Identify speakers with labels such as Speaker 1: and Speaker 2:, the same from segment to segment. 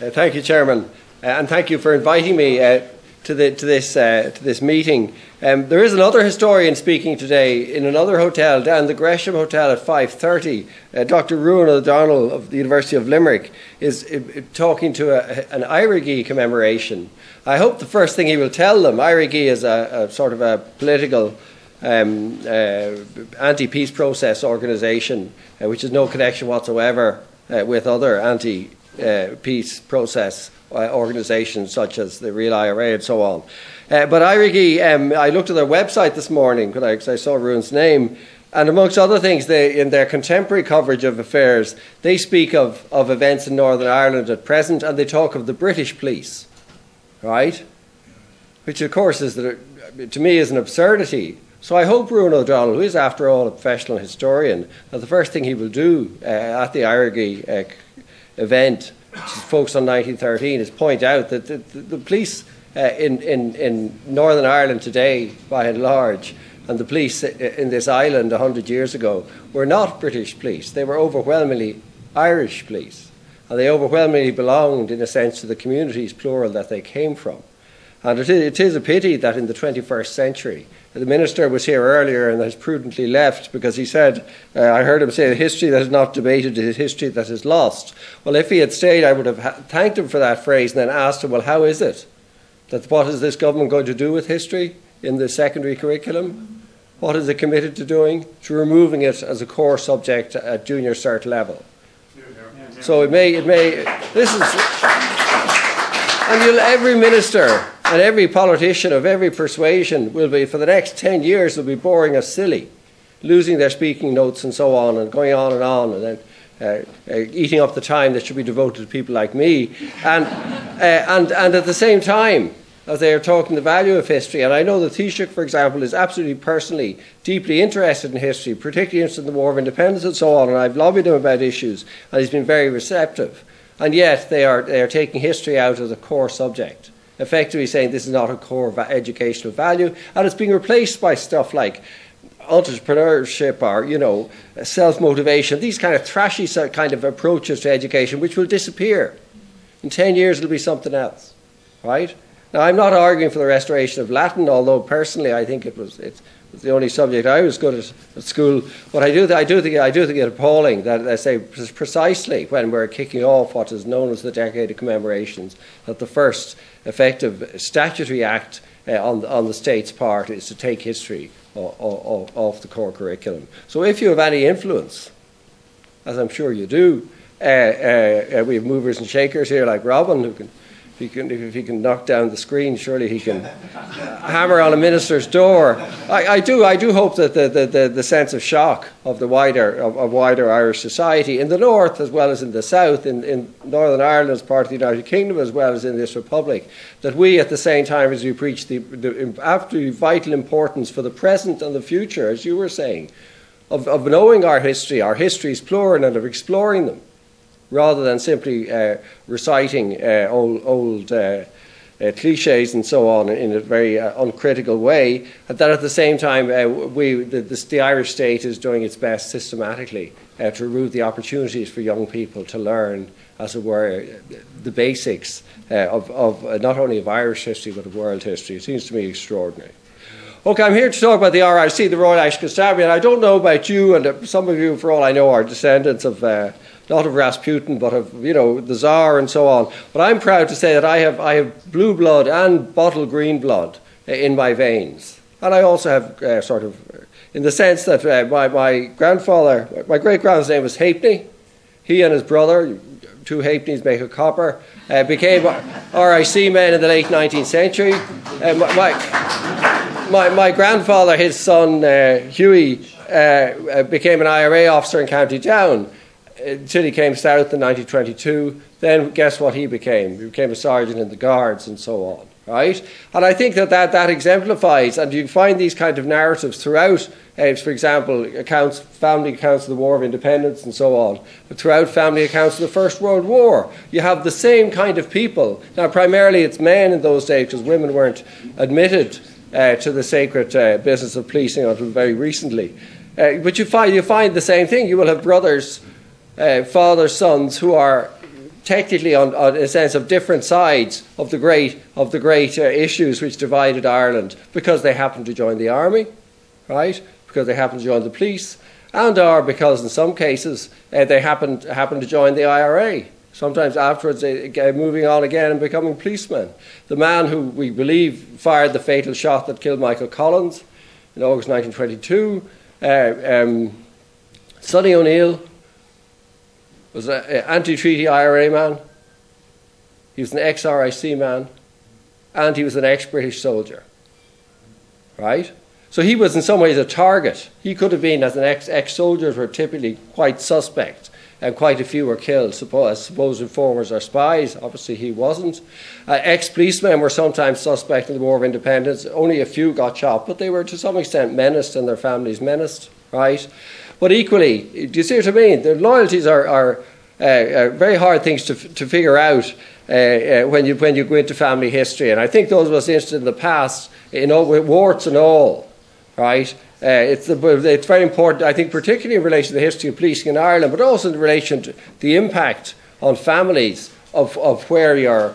Speaker 1: Uh, thank you, Chairman, uh, and thank you for inviting me uh, to, the, to, this, uh, to this meeting. Um, there is another historian speaking today in another hotel, down the Gresham Hotel at 5.30. Uh, Dr. Ruan O'Donnell of the University of Limerick is talking to a, an Éirígí commemoration. I hope the first thing he will tell them, Éirígí is a, a sort of a political um, uh, anti-peace process organisation, uh, which has no connection whatsoever uh, with other anti-peace process uh, organisations such as the Real IRA and so on. Uh, but Éirígí, um, I looked at their website this morning because I, I, saw Ruan's name, and amongst other things, they, in their contemporary coverage of affairs, they speak of, of events in Northern Ireland at present, and they talk of the British police, right? Which, of course, is the, to me is an absurdity. So I hope Ruan O'Donnell, who is, after all, a professional historian, that the first thing he will do uh, at the Éirígí uh, event, which is focused on 1913, is point out that the, the, the police uh, in, in, in Northern Ireland today, by and large, and the police in this island 100 years ago were not British police. They were overwhelmingly Irish police. And they overwhelmingly belonged, in a sense, to the communities, plural, that they came from. And it is, it is a pity that in the 21st century, the minister was here earlier and has prudently left because he said, uh, I heard him say, the history that is not debated is history that is lost. Well, if he had stayed, I would have ha- thanked him for that phrase and then asked him, well, how is it? That what is this government going to do with history in the secondary curriculum? What is it committed to doing? To removing it as a core subject at junior cert level. So it may, it may, this is, and you'll, every minister and every politician of every persuasion will be, for the next 10 years, will be boring us silly, losing their speaking notes and so on, and going on and on, and then uh, uh, eating up the time that should be devoted to people like me. And, uh, and, and at the same time, as they are talking the value of history, and I know that Taoiseach, for example, is absolutely personally deeply interested in history, particularly interested in the War of Independence and so on, and I've lobbied him about issues, and he's been very receptive. And yet they are, they are taking history out as a core subject effectively saying this is not a core educational value, and it's being replaced by stuff like entrepreneurship or you know self motivation. These kind of trashy kind of approaches to education, which will disappear. In ten years, it'll be something else, right? Now, I'm not arguing for the restoration of Latin, although personally I think it was it's it's the only subject I was good at at school. But I do, I do think, I do think it appalling that I say precisely when we're kicking off what is known as the Decade of Commemorations, that the first effective statutory act uh, on, on the state's part is to take history off, off the core curriculum. So if you have any influence, as I'm sure you do, uh, uh, uh we have movers and shakers here like Robin who can he can, if he can knock down the screen, surely he can hammer on a minister's door. I, I, do, I do hope that the, the, the, sense of shock of the wider, of, of, wider Irish society in the north as well as in the south, in, in Northern Ireland as part of the United Kingdom as well as in this republic, that we at the same time as we preach the, the absolutely vital importance for the present and the future, as you were saying, of, of knowing our history, our histories plural, and of exploring them rather than simply uh, reciting uh, old, old uh, uh, cliches and so on in a very uh, uncritical way, and that at the same time, we, the, the, the, Irish state is doing its best systematically to remove the opportunities for young people to learn, as it were, the basics of, of not only of Irish history but of world history. It seems to me extraordinary. Okay, I'm here to talk about the RIC, the Royal Irish Constabulary. I don't know about you, and some of you, for all I know, are descendants of uh, not of Rasputin, but of you know the Tsar and so on. But I'm proud to say that I have I have blue blood and bottle green blood in my veins, and I also have uh, sort of, in the sense that uh, my my grandfather, my great grandfather's name was Hapney. He and his brother, two Hapneys make a copper, uh, became RIC men in the late 19th century. Uh, my, my, my, grandfather, his son uh, Huey, uh, uh, became an IRA officer in County Down until he came south in 1922. Then guess what he became? He became a sergeant in the guards and so on. Right? And I think that that, that exemplifies, and you find these kind of narratives throughout, uh, for example, accounts, family accounts of the War of Independence and so on, but throughout family accounts of the First World War. You have the same kind of people. Now, primarily it's men in those days because women weren't admitted uh, to the sacred uh, business of policing until very recently. Uh, but you find, you find the same thing. You will have brothers uh, father sons who are technically on, on, a sense of different sides of the great of the great uh, issues which divided Ireland because they happened to join the army, right? Because they happened to join the police, and or because in some cases uh, they happened happened to join the IRA. Sometimes afterwards, they, uh, moving on again and becoming policemen. The man who we believe fired the fatal shot that killed Michael Collins in August 1922, uh, um, Sonny O'Neill, was an anti-treaty IRA man. He was an ex-RIC man, and he was an ex-British soldier. Right? So he was in some ways a target. He could have been, as an ex ex soldiers were typically quite suspect, and quite a few were killed, suppose, supposed informers or spies. Obviously, he wasn't. Uh, ex policemen were sometimes suspect in the War of Independence. Only a few got shot, but they were to some extent menaced and their families menaced, right? But equally, do you see what I mean? The loyalties are, are uh, uh, very hard things to, to figure out uh, uh, when, you, when you go into family history. And I think those of us interested in the past, you know, with warts and all, right? Uh, it's, the, it's very important, I think, particularly in relation to the history of policing in Ireland, but also in relation to the impact on families of, of where your,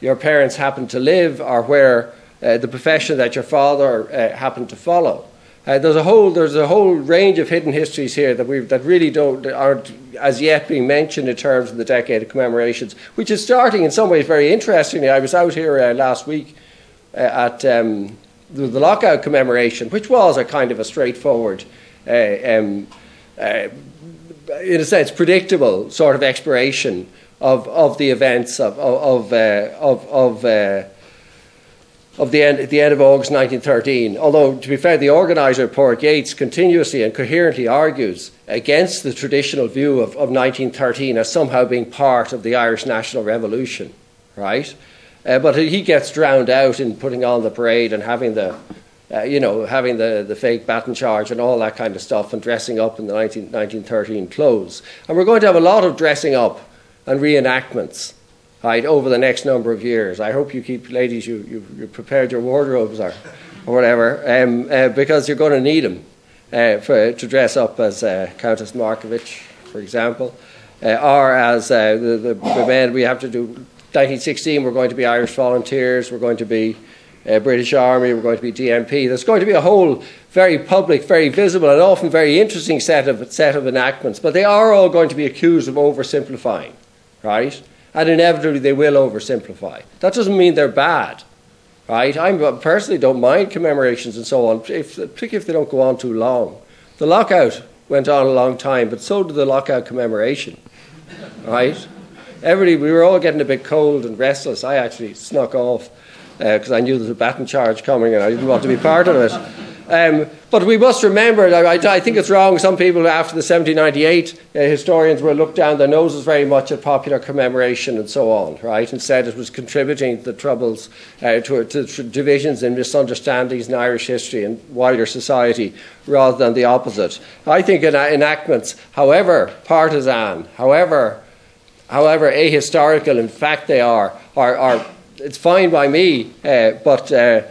Speaker 1: your parents happen to live or where uh, the profession that your father uh, happened to follow. Uh, there's a whole there's a whole range of hidden histories here that we that really don't aren't as yet being mentioned in terms of the decade of commemorations, which is starting in some ways very interestingly. I was out here uh, last week uh, at um, the, the, lockout commemoration, which was a kind of a straightforward, uh, um, uh, in a sense, predictable sort of expiration of of the events of of of, uh, of, of of the end, at the end of August 1913. Although, to be fair, the organiser, Pádraig Yeates, continuously and coherently argues against the traditional view of, of 1913 as somehow being part of the Irish National Revolution, right? Uh, but he gets drowned out in putting on the parade and having the, uh, you know, having the, the fake baton charge and all that kind of stuff and dressing up in the 19, 1913 clothes. And we're going to have a lot of dressing up and reenactments right, over the next number of years. I hope you keep, ladies, you, you, you prepared your wardrobes or, or whatever, um, uh, because you're going to need them uh, for, to dress up as uh, Countess Markievicz, for example, uh, or as uh, the, the, the men we have to do. 1916, we're going to be Irish volunteers, we're going to be uh, British Army, we're going to be DMP. There's going to be a whole very public, very visible, and often very interesting set of, set of enactments, but they are all going to be accused of oversimplifying, right? And inevitably they will oversimplify. That doesn't mean they're bad, right? I personally don't mind commemorations and so on, if, particularly if they don't go on too long. The lockout went on a long time, but so did the lockout commemoration, right? Everybody, we were all getting a bit cold and restless. I actually snuck off because uh, I knew there was a baton charge coming and I didn't want to be part of it. Um, but we must remember, I, I, think it's wrong, some people after the 1798 uh, historians will look down their noses very much at popular commemoration and so on, right? And said it was contributing to the troubles, uh, to, to, divisions and misunderstandings in Irish history and wider society, rather than the opposite. I think in, enactments, however partisan, however, however ahistorical in fact they are, are, are it's fine by me, uh, but, uh,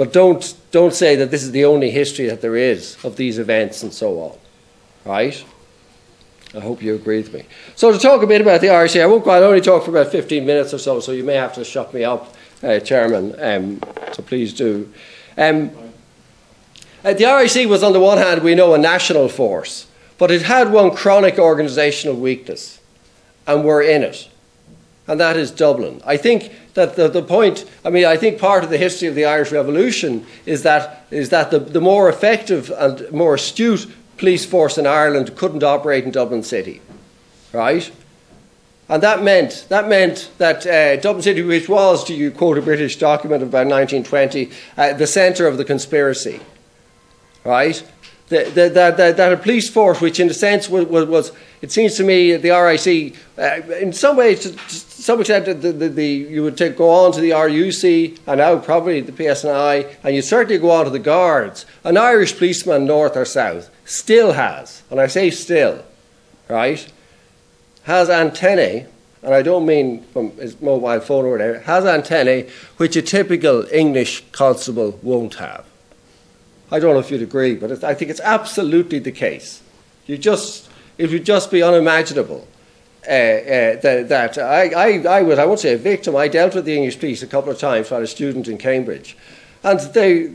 Speaker 1: but don't don't say that this is the only history that there is of these events and so on. Right? I hope you agree with me. So, to talk a bit about the RIC, I won't I'll only talk for about 15 minutes or so, so you may have to shut me up, uh, Chairman. Um, so, please do. Um, uh, the RIC was, on the one hand, we know, a national force, but it had one chronic organisational weakness, and we're in it and that is Dublin. I think that the, the point, I mean, I think part of the history of the Irish Revolution is that, is that the, the more effective and more astute police force in Ireland couldn't operate in Dublin City, right? And that meant that meant that uh, Dublin City, which was, to you quote a British document about 1920, uh, the centre of the conspiracy, right? That, that, that, that a police force, which in a sense was, was, was it seems to me, the RIC, uh, in some ways, to, to some extent, the, the, the, you would take, go on to the RUC and now probably the PSNI, and you certainly go on to the Guards. An Irish policeman, north or south, still has, and I say still, right, has antennae, and I don't mean from his mobile phone or whatever, has antennae which a typical English constable won't have. I don't know if you'd agree, but I think it's absolutely the case. You just, it would just be unimaginable uh, uh, that, that I, I, I was, I won't say a victim, I dealt with the English police a couple of times while a student in Cambridge. And they,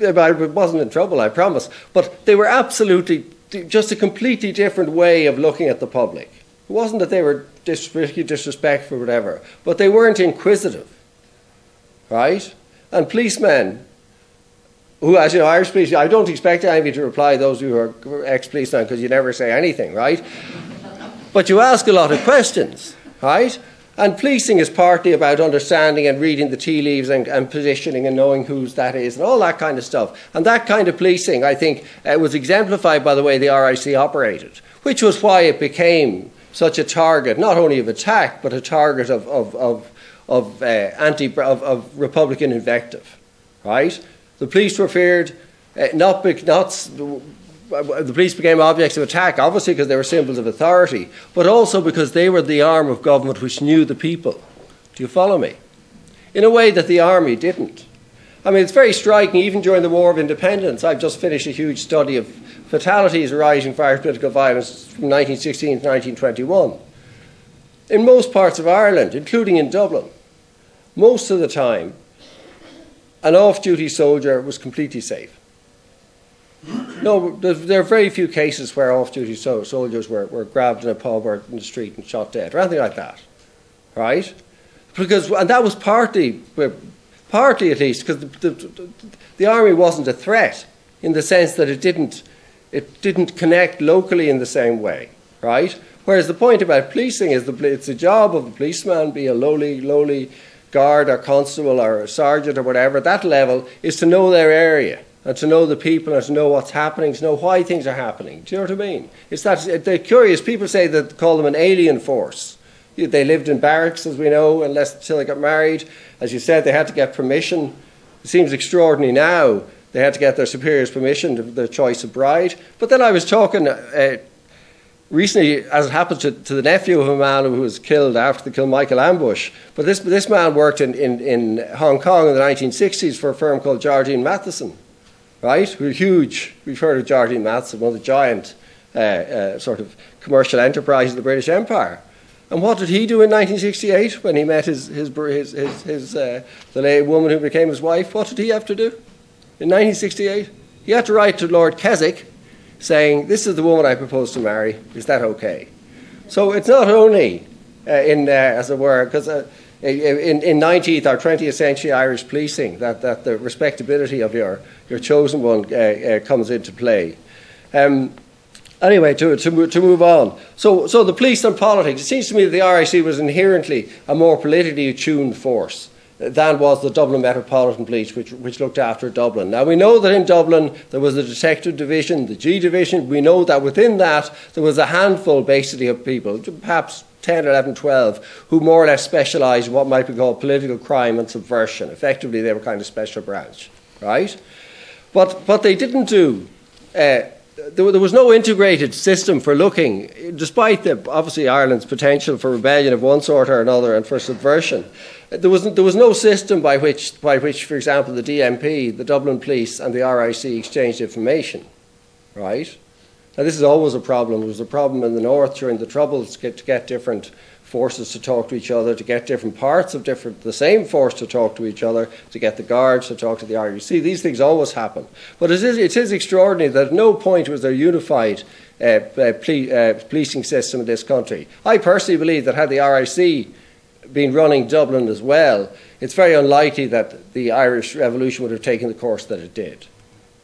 Speaker 1: I wasn't in trouble, I promise, but they were absolutely just a completely different way of looking at the public. It wasn't that they were dis- disrespectful or whatever, but they weren't inquisitive, right? And policemen, who, as know, Irish police, I don't expect any of you to reply, those who are ex policemen, because you never say anything, right? But you ask a lot of questions, right? And policing is partly about understanding and reading the tea leaves and, and, positioning and knowing whose that is and all that kind of stuff. And that kind of policing, I think, uh, was exemplified by the way the RIC operated, which was why it became such a target, not only of attack, but a target of, of, of, of uh, anti of, of, Republican invective. Right? The police were feared, uh, not, not the police became objects of attack, obviously because they were symbols of authority, but also because they were the arm of government which knew the people. Do you follow me? In a way that the army didn't. I mean, it's very striking, even during the War of Independence. I've just finished a huge study of fatalities arising from Irish political violence from 1916 to 1921. In most parts of Ireland, including in Dublin, most of the time, an off duty soldier was completely safe. No, there are very few cases where off-duty soldiers were, were grabbed in a pub or in the street and shot dead, or anything like that, right? Because and that was partly, partly at least, because the, the, the army wasn't a threat in the sense that it didn't, it didn't connect locally in the same way, right? Whereas the point about policing is the, it's the job of the policeman, be a lowly, lowly guard or constable or sergeant or whatever, that level is to know their area and to know the people and to know what's happening, to know why things are happening. Do you know what I mean? It's that they're curious. People say that call them an alien force. They lived in barracks, as we know, unless until they got married. As you said, they had to get permission. It seems extraordinary now. They had to get their superior's permission to the choice of bride. But then I was talking uh, recently, as it happened to, to, the nephew of a man who was killed after the Kilmichael ambush. But this, this man worked in, in, in Hong Kong in the 1960s for a firm called Jardine Matheson right? We're huge. We've heard of Jardine Matheson, one of the giant uh, uh, sort of commercial enterprises of the British Empire. And what did he do in 1968 when he met his, his, his, his, his uh, the lady woman who became his wife? What did he have to do in 1968? He had to write to Lord Keswick saying, This is the woman I propose to marry. Is that okay? So it's not only uh, in, uh, as it were, because uh, in, in 19th or 20th century Irish policing that, that the respectability of your, your chosen one uh, uh, comes into play. Um, anyway, to, to, to move on. So, so the police and politics, it seems to me that the RIC was inherently a more politically attuned force than was the Dublin Metropolitan Police, which, which looked after Dublin. Now, we know that in Dublin there was a detective division, the G division. We know that within that there was a handful, basically, of people, perhaps 10, 11, 12, who more or less specialised in what might be called political crime and subversion. Effectively, they were kind of special branch, right? But what they didn't do, uh, there, was no integrated system for looking, despite the, obviously Ireland's potential for rebellion of one sort or another and for subversion. There was, there was no system by which, by which, for example, the DMP, the Dublin Police, and the RIC exchanged information, right? Now, this is always a problem. It was a problem in the north during the Troubles to get, to get different forces to talk to each other, to get different parts of different, the same force to talk to each other, to get the guards to talk to the RUC. These things always happen. But it is, it is extraordinary that at no point was there a unified uh, uh, ple- uh, policing system in this country. I personally believe that had the RIC been running Dublin as well, it's very unlikely that the Irish Revolution would have taken the course that it did.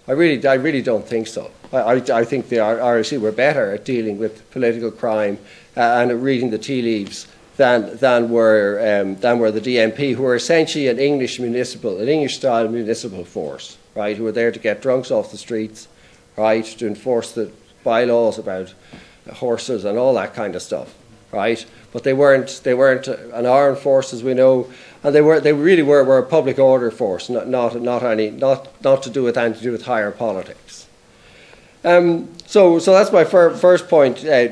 Speaker 1: I really, I really don't think so. I, I think the RIC were better at dealing with political crime uh, and reading the tea leaves than, than, were, um, than were the DMP, who were essentially an English municipal, an English style municipal force, right, who were there to get drunks off the streets, right, to enforce the bylaws about horses and all that kind of stuff, right? But they weren't, they weren't an armed force, as we know, and they, were, they really were, were a public order force, not, not, not, any, not, not to do with anything to do with higher politics. Um, so, so that's my fir- first point. Uh,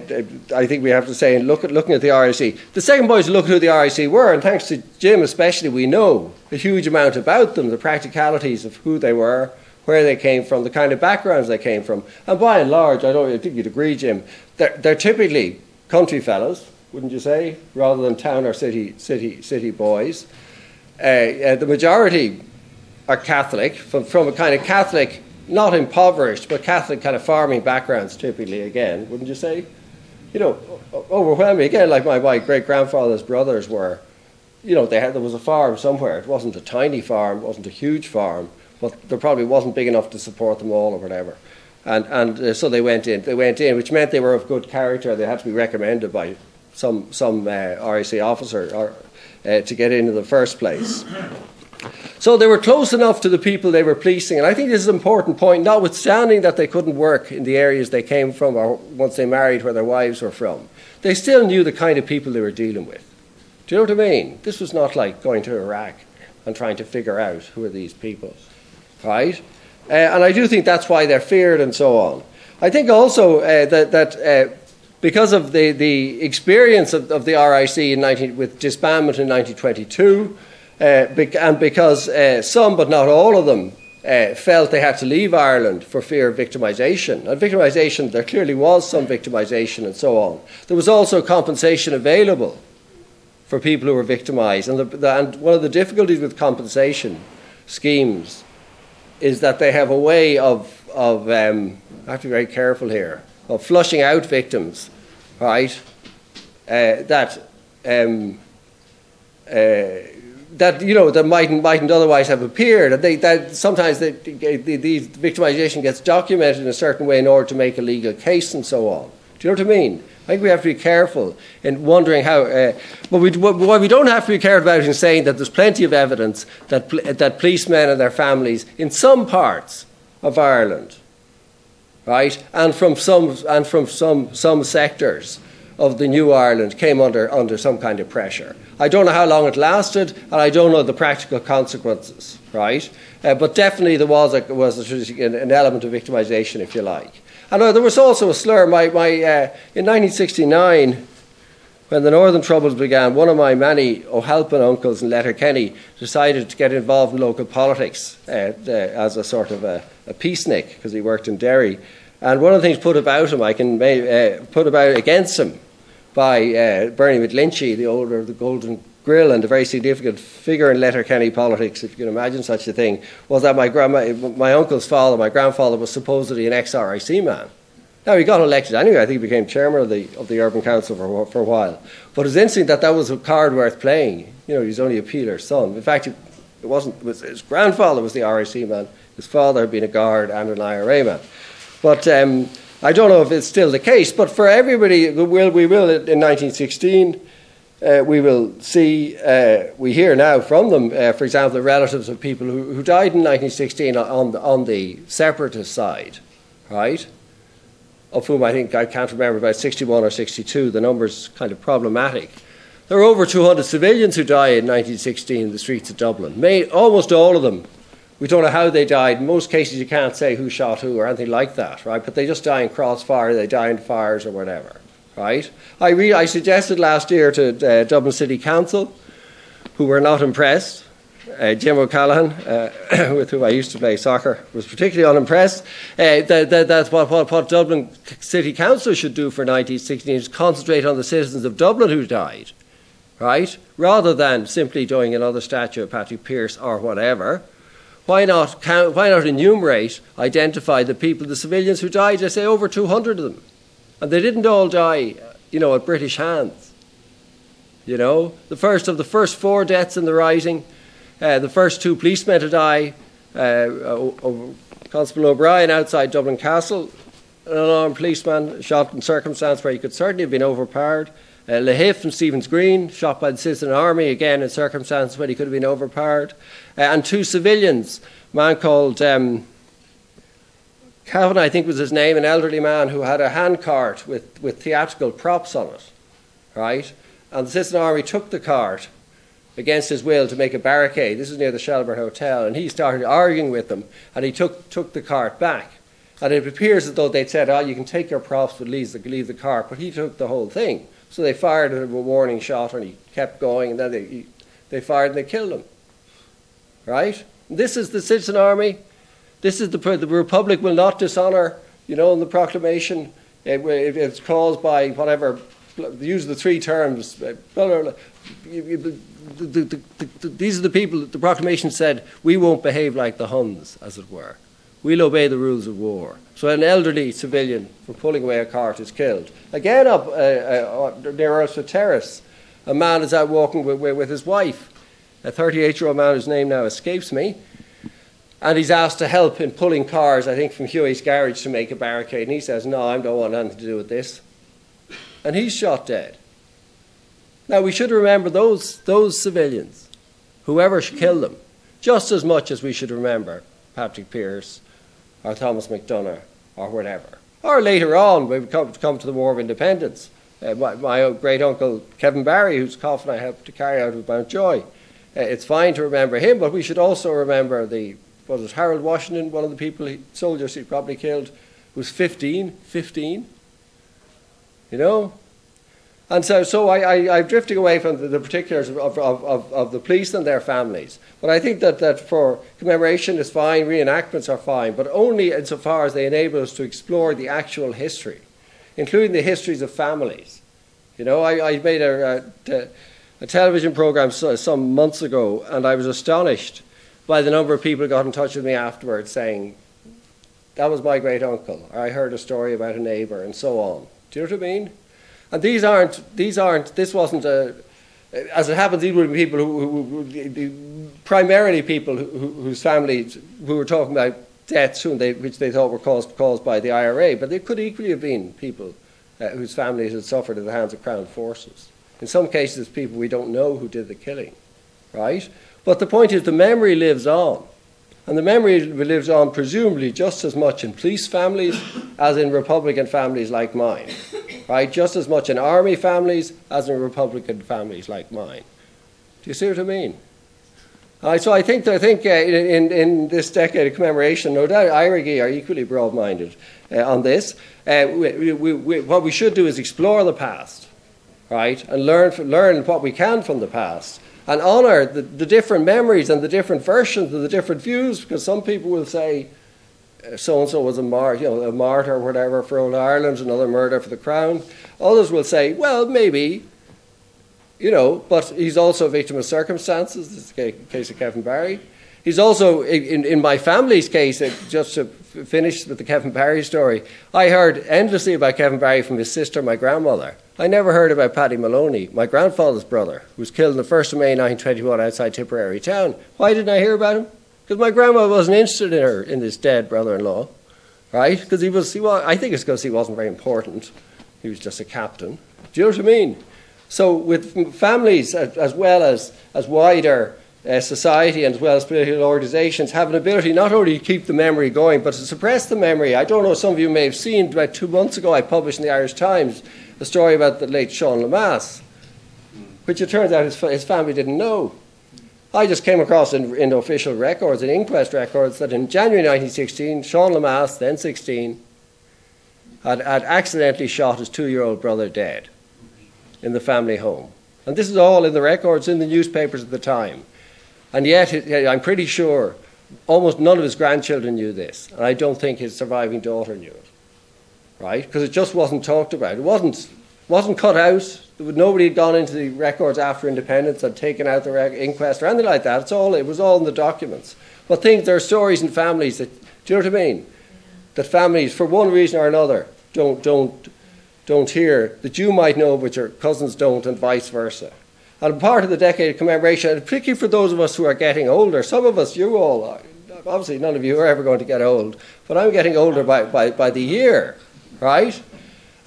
Speaker 1: I think we have to say, look at, looking at the RIC. The second point is look at who the RIC were, and thanks to Jim especially, we know a huge amount about them, the practicalities of who they were, where they came from, the kind of backgrounds they came from. And by and large, I don't I think you'd agree, Jim, they're, they're typically country fellows, wouldn't you say, rather than town or city, city, city boys. Uh, uh, the majority are Catholic, from, from a kind of Catholic, not impoverished, but Catholic kind of farming backgrounds, typically, again, wouldn't you say? You know, overwhelming. Again, like my, my great grandfather's brothers were, you know, they had, there was a farm somewhere. It wasn't a tiny farm, it wasn't a huge farm, but there probably wasn't big enough to support them all or whatever. And, and uh, so they went in. They went in, which meant they were of good character. They had to be recommended by some, some uh, RIC officer or, uh, to get in in the first place. So they were close enough to the people they were policing, and I think this is an important point, notwithstanding that they couldn't work in the areas they came from or once they married where their wives were from. They still knew the kind of people they were dealing with. Do you know what I mean? This was not like going to Iraq and trying to figure out who are these people, right? Uh, and I do think that's why they're feared and so on. I think also uh, that, that uh, because of the, the experience of, of the RIC in 19, with disbandment in 1922, uh, and because uh, some, but not all of them, uh, felt they had to leave Ireland for fear of victimisation. And victimisation, there clearly was some victimisation and so on. There was also compensation available for people who were victimised. And, and one of the difficulties with compensation schemes is that they have a way of, of um, I have to be very careful here, of flushing out victims, right? Uh, that um, uh, that you know that mightn't mightn't otherwise have appeared. And they, that sometimes the, the, the, victimization gets documented in a certain way in order to make a legal case and so on. Do you know what I mean? I think we have to be careful in wondering how. Uh, but we, what we don't have to be careful about in saying that there's plenty of evidence that that policemen and their families in some parts of Ireland, right, and from some and from some some sectors of the new Ireland came under, under some kind of pressure. I don't know how long it lasted, and I don't know the practical consequences, right? Uh, but definitely there was, a, was a, an element of victimisation, if you like. And uh, there was also a slur. My, my, uh, in 1969, when the Northern Troubles began, one of my many O'Halpin uncles in Letterkenny decided to get involved in local politics uh, uh, as a sort of a, a peacenik, because he worked in Derry. And one of the things put about him, I can uh, put about against him, by uh, Bernie McGlinchey, the owner of the Golden Grill and a very significant figure in Letterkenny politics, if you can imagine such a thing, was that my, grandma, my uncle's father, my grandfather, was supposedly an ex RIC man. Now, he got elected anyway. I think he became chairman of the, of the Urban Council for, for a while. But it's interesting that that was a card worth playing. You know, he's only a peeler's son. In fact, it wasn't, it was, his grandfather was the RIC man. His father had been a guard and an IRA man. But um, I don't know if it's still the case, but for everybody, we will, we will in 1916, uh, we will see, uh, we hear now from them, uh, for example, the relatives of people who, who died in 1916 on the, on the separatist side, right? Of whom I think I can't remember about 61 or 62. The number's kind of problematic. There are over 200 civilians who died in 1916 in the streets of Dublin. May, almost all of them we don't know how they died. In most cases, you can't say who shot who or anything like that, right? But they just die in crossfire, they die in fires or whatever, right? I, re- I suggested last year to uh, Dublin City Council, who were not impressed. Uh, Jim O'Callaghan, uh, with whom I used to play soccer, was particularly unimpressed. Uh, that, that, that's what, what, what, Dublin City Council should do for 1916 is concentrate on the citizens of Dublin who died, right? Rather than simply doing another statue of Patrick Pearse or whatever why not, count, why not enumerate, identify the people, the civilians who died? I say over 200 of them. And they didn't all die, you know, at British hands. You know, the first of the first four deaths in the Rising, uh, the first two policemen to die, uh, Constable O'Brien outside Dublin Castle, an unarmed policeman shot in circumstance where he could certainly have been overpowered. Uh, Lahiff and Stephen's Green, shot by the Citizen Army, again in circumstances where he could have been overpowered. Uh, and two civilians, a man called um, Cavan, I think was his name, an elderly man who had a handcart with, with theatrical props on it, right? And the Citizen Army took the cart against his will to make a barricade. This is near the Shelbourne Hotel, and he started arguing with them, and he took, took the cart back. And it appears as though they'd said, oh, you can take your props, but leave the, leave the cart. But he took the whole thing. So they fired a warning shot and he kept going and then they, he, they fired and they killed him. Right? This is the citizen army. This is the, the Republic will not dishonour, you know, in the proclamation. It, it, it's caused by whatever use the three terms. Uh, blah, the, the, the, these are the people, the proclamation said, we won't behave like the Huns, as it were. We'll obey the rules of war. So an elderly civilian for pulling away a cart is killed. Again, up uh, uh, near Ulster Terrace, a man is out walking with, with, his wife. A 38 year old man whose name now escapes me. And he's asked to help in pulling cars, I think, from Huey's garage to make a barricade. And he says, No, I don't want anything to do with this. And he's shot dead. Now, we should remember those, those civilians, whoever killed them, just as much as we should remember Patrick Pearse or Thomas MacDonagh or whatever. Or later on, we come, come to the War of Independence, uh, my, my great uncle Kevin Barry, whose coffin I helped to carry out with Mountjoy. Uh, it's fine to remember him, but we should also remember the was it Harold Washington, one of the people, he, soldiers he probably killed, was 15, 15. You know? And so, so I, I'm drifting away from the, the particulars of, of, of, of, the police and their families. But I think that, that for commemoration is fine, reenactments are fine, but only insofar as they enable us to explore the actual history, including the histories of families. You know, I, I made a, a, a television program some months ago, and I was astonished by the number of people who got in touch with me afterwards saying, that was my great uncle, or I heard a story about a neighbour, and so on. Do you know what I mean? And these aren't, these aren't, this wasn't a, as it happens, these be people who, who, who primarily people who, whose families, who were talking about deaths they, which they thought were caused, caused by the IRA, but they could equally have been people uh, whose families had suffered at the hands of Crown forces. In some cases, people we don't know who did the killing, right? But the point is, the memory lives on. And the memory lives on, presumably, just as much in police families as in Republican families like mine. Right? Just as much in army families as in Republican families like mine. Do you see what I mean? Uh, so I think, I think uh, in, in this decade of commemoration, no doubt Éirígí are equally broad minded uh, on this. Uh, we, we, we, what we should do is explore the past, right, and learn, learn what we can from the past and honour the, the different memories and the different versions and the different views, because some people will say, so and so was a, mar- you know, a martyr or whatever for old Ireland, another murder for the crown. Others will say, well, maybe, you know, but he's also a victim of circumstances. This is the case of Kevin Barry. He's also, in, in my family's case, uh, just to finish with the Kevin Barry story, I heard endlessly about Kevin Barry from his sister, my grandmother. I never heard about Paddy Maloney, my grandfather's brother, who was killed on the 1st of May 1921 outside Tipperary town. Why didn't I hear about him? Because my grandma wasn't interested in her, in this dead brother-in-law, right? Because he was, he was, I think it's because he wasn't very important. He was just a captain. Do you know what I mean? So with families as, well as, as wider uh, society and as well as political organisations have an ability not only to keep the memory going but to suppress the memory. I don't know, some of you may have seen, about two months ago I published in the Irish Times a story about the late Sean Lemass, which it turns out his, his family didn't know. I just came across in, in official records, in inquest records, that in January 1916, Sean Lemass, then 16, had, had accidentally shot his two year old brother dead in the family home. And this is all in the records in the newspapers at the time. And yet, I'm pretty sure almost none of his grandchildren knew this. And I don't think his surviving daughter knew it right? Because it just wasn't talked about. It wasn't wasn't cut out. Nobody had gone into the records after independence and taken out the rec- inquest or anything like that. It's all it was all in the documents. But things there are stories in families that do you know what I mean? That families, for one reason or another, don't don't don't hear that you might know, but your cousins don't, and vice versa. And part of the decade of commemoration, particularly for those of us who are getting older, some of us, you all, are, obviously none of you are ever going to get old, but I'm getting older by, by, by the year right?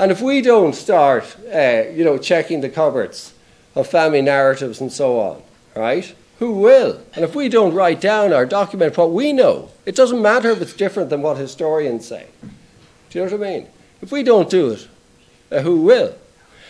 Speaker 1: And if we don't start, uh, you know, checking the cupboards of family narratives and so on, right? Who will? And if we don't write down or document what we know, it doesn't matter if it's different than what historians say. Do you know what I mean? If we don't do it, uh, who will?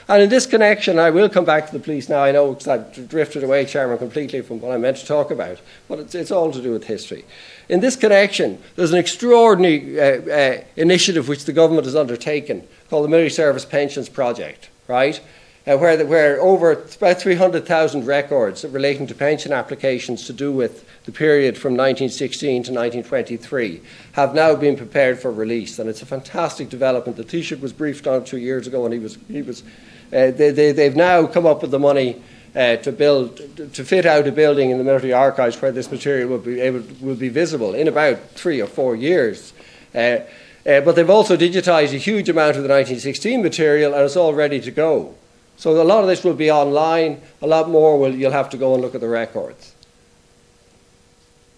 Speaker 1: And in this connection, I will come back to the police now. I know because I've drifted away, Chairman, completely from what I meant to talk about, but it's, it's all to do with history. In this connection, there's an extraordinary uh, uh, initiative which the government has undertaken called the Military Service Pensions Project, right? Uh, where, the, where over about 300,000 records relating to pension applications to do with the period from 1916 to 1923 have now been prepared for release. And it's a fantastic development. The Taoiseach was briefed on two years ago, and he was, he was Uh, they, they, they've now come up with the money uh, to build to fit out a building in the military archives where this material will be able will be visible in about three or four years. Uh, uh, but they've also digitized a huge amount of the 1916 material and it's all ready to go. So a lot of this will be online. A lot more will you'll have to go and look at the records.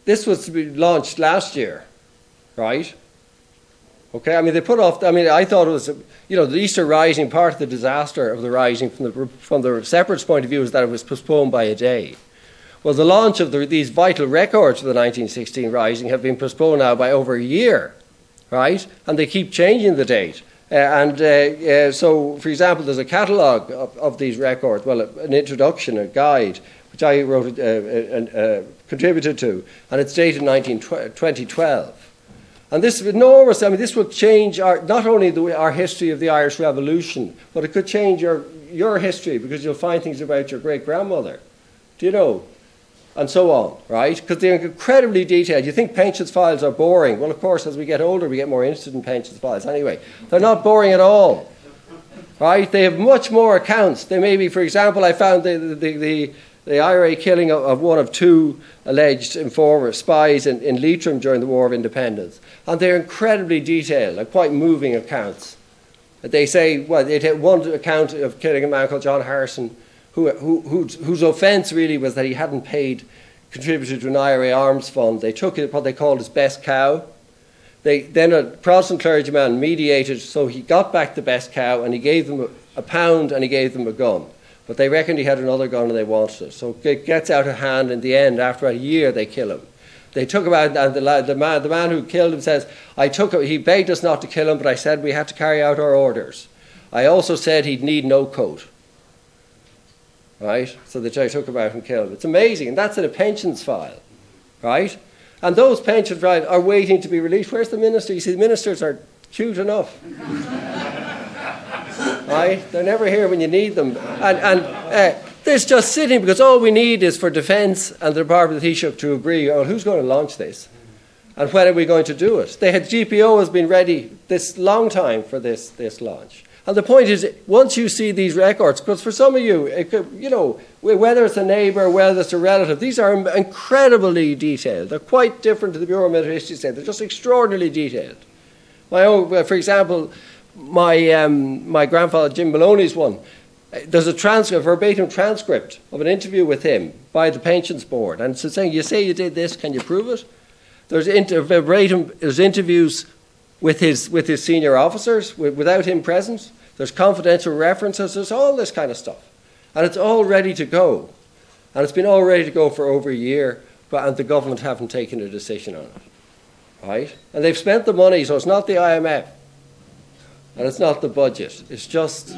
Speaker 1: This was to be launched last year, right? Okay, I mean, they put off, I mean, I thought it was, you know, the Easter Rising, part of the disaster of the Rising from the, from the separate point of view is that it was postponed by a day. Well, the launch of the, these vital records of the 1916 Rising have been postponed now by over a year, right? And they keep changing the date. Uh, and uh, uh, so, for example, there's a catalogue of, of, these records, well, an introduction, a guide, which I wrote, and uh, uh, contributed to, and it's dated 19, 2012. And this enormous, I mean, this will change our, not only the, our history of the Irish Revolution, but it could change your, your history because you'll find things about your great grandmother. Do you know? And so on, right? Because they're incredibly detailed. You think pensions files are boring. Well, of course, as we get older, we get more interested in pensions files. Anyway, they're not boring at all. Right? They have much more accounts. They may be, for example, I found the, the, the, the IRA killing of, of, one of two alleged informers, spies in, in Leitrim during the War of Independence. And they're incredibly detailed and quite moving accounts. They say, well, they take one account of killing a man called John Harrison, who, who, whose, whose offence really was that he hadn't paid, contributed to an IRA arms fund. They took what they called his best cow. They, then a Protestant clergyman mediated, so he got back the best cow and he gave them a, a pound and he gave them a gun. But they reckoned he had another gun and they wanted it. So it gets out of hand in the end. After a year, they kill him. They took him out, and the, the, man, the man who killed him says, I took him, he begged us not to kill him, but I said we had to carry out our orders. I also said he'd need no coat. Right? So the judge took him out and killed him. It's amazing, and that's in a pensions file. Right? And those pensions files are waiting to be released. Where's the minister? You see, the ministers are cute enough. right? They're never here when you need them. And, and uh, this just sitting because all we need is for defence and the Department of the Taoiseach to agree on who's going to launch this and when are we going to do it. They had GPO has been ready this long time for this, this launch. And the point is, once you see these records, because for some of you, could, you know, whether it's a neighbour, whether it's a relative, these are incredibly detailed. They're quite different to the Bureau of Military History. They're just extraordinarily detailed. My own, for example, my, um, my grandfather Jim Maloney's one. There's a, transcript, a verbatim transcript of an interview with him by the pensions board, and it's saying, "You say you did this. Can you prove it?" There's inter- verbatim. There's interviews with his with his senior officers without him present. There's confidential references. There's all this kind of stuff, and it's all ready to go, and it's been all ready to go for over a year, but and the government haven't taken a decision on it, right? And they've spent the money, so it's not the IMF and it's not the budget. It's just,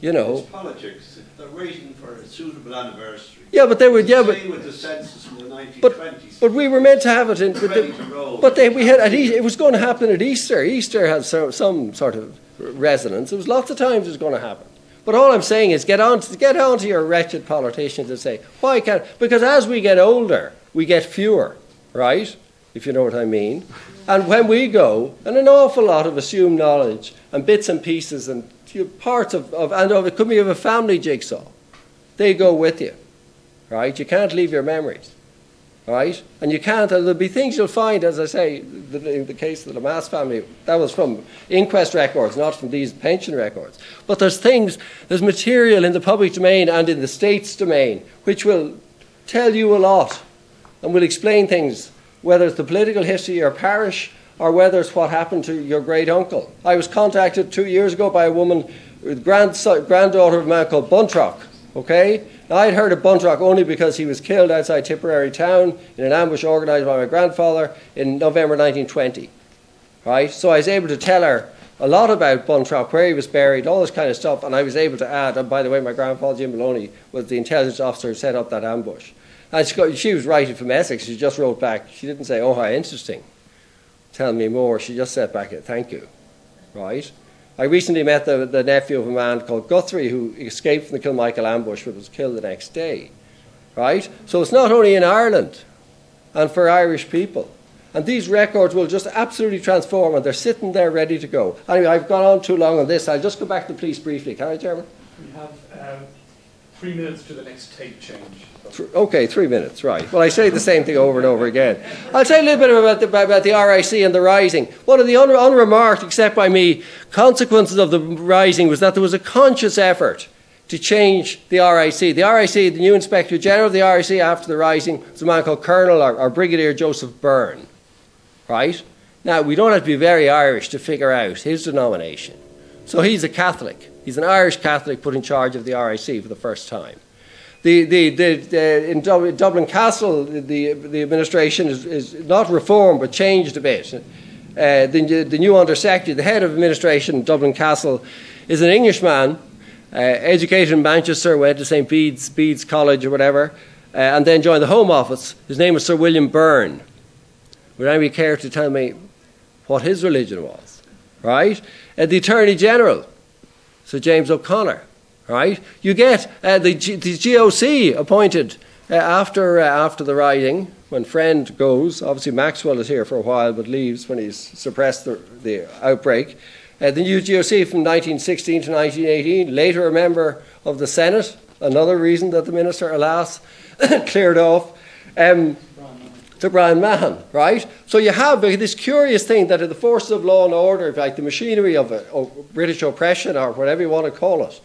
Speaker 1: you know.
Speaker 2: It's politics. They're waiting for a suitable anniversary.
Speaker 1: Yeah, but they were. Yeah, but
Speaker 2: with the census in the 1920s.
Speaker 1: But, but we were meant to have it in. But, the, but they, we had at it was going to happen at Easter. Easter has some, some sort of resonance. It was lots of times it was going to happen. But all I'm saying is get on to, get on to your wretched politicians and say why can't because as we get older we get fewer, right? If you know what I mean. And when we go, and an awful lot of assumed knowledge and bits and pieces and parts of, of and of, it could be of a family jigsaw, they go with you, right? You can't leave your memories, right? And you can't, and there'll be things you'll find, as I say, in the case of the Lemass family, that was from inquest records, not from these pension records. But there's things, there's material in the public domain and in the state's domain which will tell you a lot and will explain things whether it's the political history of your parish or whether it's what happened to your great uncle. I was contacted two years ago by a woman, grand, granddaughter of a man called Buntrock. Okay? Now, I'd heard of Buntrock only because he was killed outside Tipperary town in an ambush organised by my grandfather in November 1920. Right? So I was able to tell her a lot about Buntrock, where he was buried, all this kind of stuff, and I was able to add, and by the way, my grandfather Jim Maloney was the intelligence officer who set up that ambush. And she, was writing from Essex. She just wrote back. She didn't say, "Oh, how interesting." Tell me more. She just said back, "Thank you." Right. I recently met the, the nephew of a man called Guthrie who escaped from the Kilmichael ambush but was killed the next day. Right? So it's not only in Ireland and for Irish people. And these records will just absolutely transform and they're sitting there ready to go. Anyway, I've gone on too long on this. I'll just go back to the police briefly. Can I, Chairman?
Speaker 3: We have uh, three minutes to the next tape change.
Speaker 1: Okay, three minutes, right. Well, I say the same thing over and over again. I'll say a little bit about the, about the RIC and the rising. One of the un- unremarked, except by me, consequences of the rising was that there was a conscious effort to change the RIC. The RIC, the new Inspector General of the RIC after the rising, was a man called Colonel or, or Brigadier Joseph Byrne, right? Now, we don't have to be very Irish to figure out his denomination. So he's a Catholic. He's an Irish Catholic put in charge of the RIC for the first time. The, the, the, the in Dublin Castle, the, the administration is, is not reformed but changed a bit. Uh, the, the new Undersecretary, the head of administration in Dublin Castle, is an Englishman, uh, educated in Manchester, went to St. Bede's, Bede's College or whatever, uh, and then joined the Home Office. His name was Sir William Byrne. Would anybody care to tell me what his religion was? Right? Uh, the Attorney General, Sir James O'Connor right? You get uh, the, G- the GOC appointed uh, after, uh, after the Rising, when Friend goes. Obviously, Maxwell is here for a while, but leaves when he's suppressed the, the outbreak. Uh, the new GOC from 1916 to 1918, later a member of the Senate, another reason that the minister, alas, cleared off. Um, to Bryan Mahon, right? So you have this curious thing that the forces of law and order, like the machinery of, uh, of British oppression or whatever you want to call it,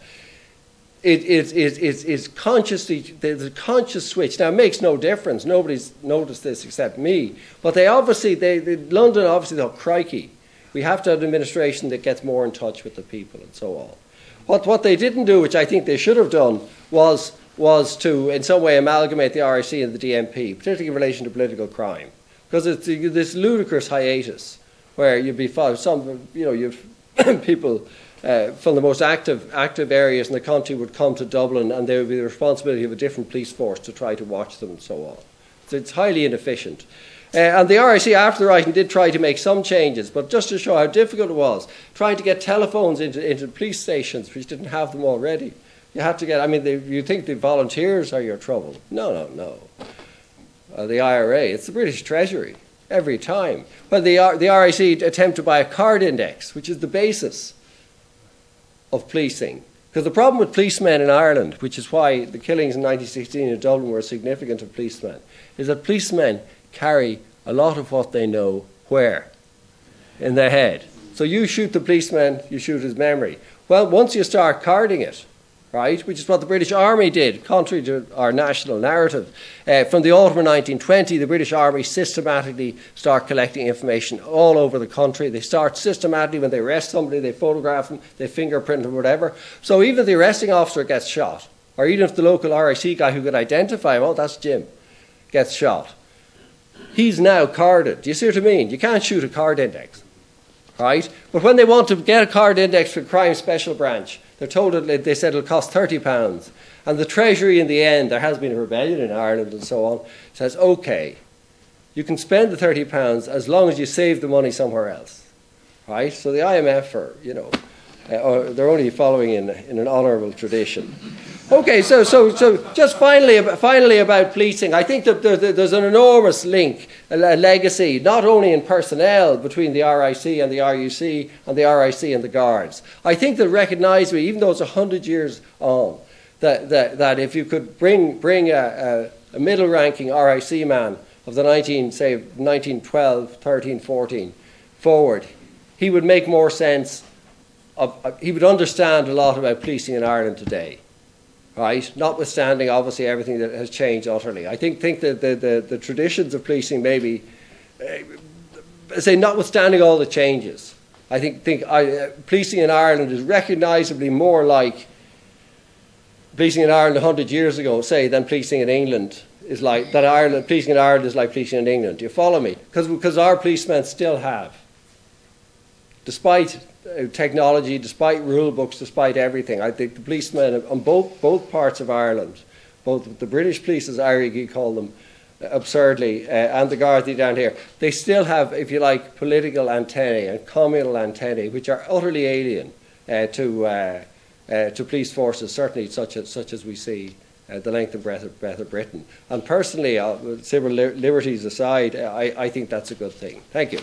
Speaker 1: it, it, it, it, it's consciously, there's a conscious switch. Now, it makes no difference. Nobody's noticed this except me. But they obviously, they, they, London obviously thought, crikey, we have to have an administration that gets more in touch with the people and so on. What, what they didn't do, which I think they should have done, was, was to in some way amalgamate the RIC and the DMP, particularly in relation to political crime. Because it's this ludicrous hiatus where you'd be, some, you know, you've people uh, from the most active, active areas in the country would come to Dublin and there would be the responsibility of a different police force to try to watch them and so on. So it's highly inefficient. Uh, and the RIC, after the Rising, did try to make some changes, but just to show how difficult it was, trying to get telephones into, into police stations, which didn't have them already. You have to get, I mean, you think the volunteers are your trouble. No, no, no. Uh, the IRA, it's the British Treasury every time. Well, the, the RIC attempt to buy a card index, which is the basis of policing. Because the problem with policemen in Ireland, which is why the killings in 1916 in Dublin were significant of policemen, is that policemen carry a lot of what they know where? In their head. So you shoot the policeman, you shoot his memory. Well, once you start carding it, right? Which is what the British Army did, contrary to our national narrative. Uh, from the autumn of 1920, the British Army systematically start collecting information all over the country. They start systematically when they arrest somebody, they photograph them, they fingerprint them, whatever. So even if the arresting officer gets shot, or even if the local RIC guy who could identify him, oh, that's Jim, gets shot, he's now carded. Do you see what I mean? You can't shoot a card index, right? But when they want to get a card index for crime special branch, they're told that they said it'll cost £30. And the Treasury, in the end, there has been a rebellion in Ireland and so on, says, okay, you can spend the £30 as long as you save the money somewhere else. Right? So the IMF are, you know, uh, they're only following in, in an honourable tradition. Okay, so, so, so just finally, finally about policing, I think that there's an enormous link, a legacy, not only in personnel between the RIC and the RUC and the RIC and the Guards. I think that recognisably, even though it's 100 years on, that, that, that if you could bring, bring a, a, a middle ranking RIC man of the 19, say, 1912, 13, 14 forward, he would make more sense. Of, he would understand a lot about policing in Ireland today right? Notwithstanding, obviously, everything that has changed utterly. I think, think that the, the, the traditions of policing maybe, uh, say, notwithstanding all the changes, I think, think I, uh, policing in Ireland is recognisably more like policing in Ireland 100 years ago, say, than policing in England is like, that Ireland, policing in Ireland is like policing in England. Do you follow me? Because our policemen still have, despite technology, despite rule books, despite everything. I think the policemen on both, both parts of Ireland, both the British police, as Éirígí call them, uh, absurdly, uh, and the Gardaí down here, they still have, if you like, political antennae and communal antennae, which are utterly alien uh, to, uh, uh, to police forces, certainly such as, such as we see the length and breadth of, breadth of Britain. And personally, civil li- liberties aside, I, I think that's a good thing. Thank you.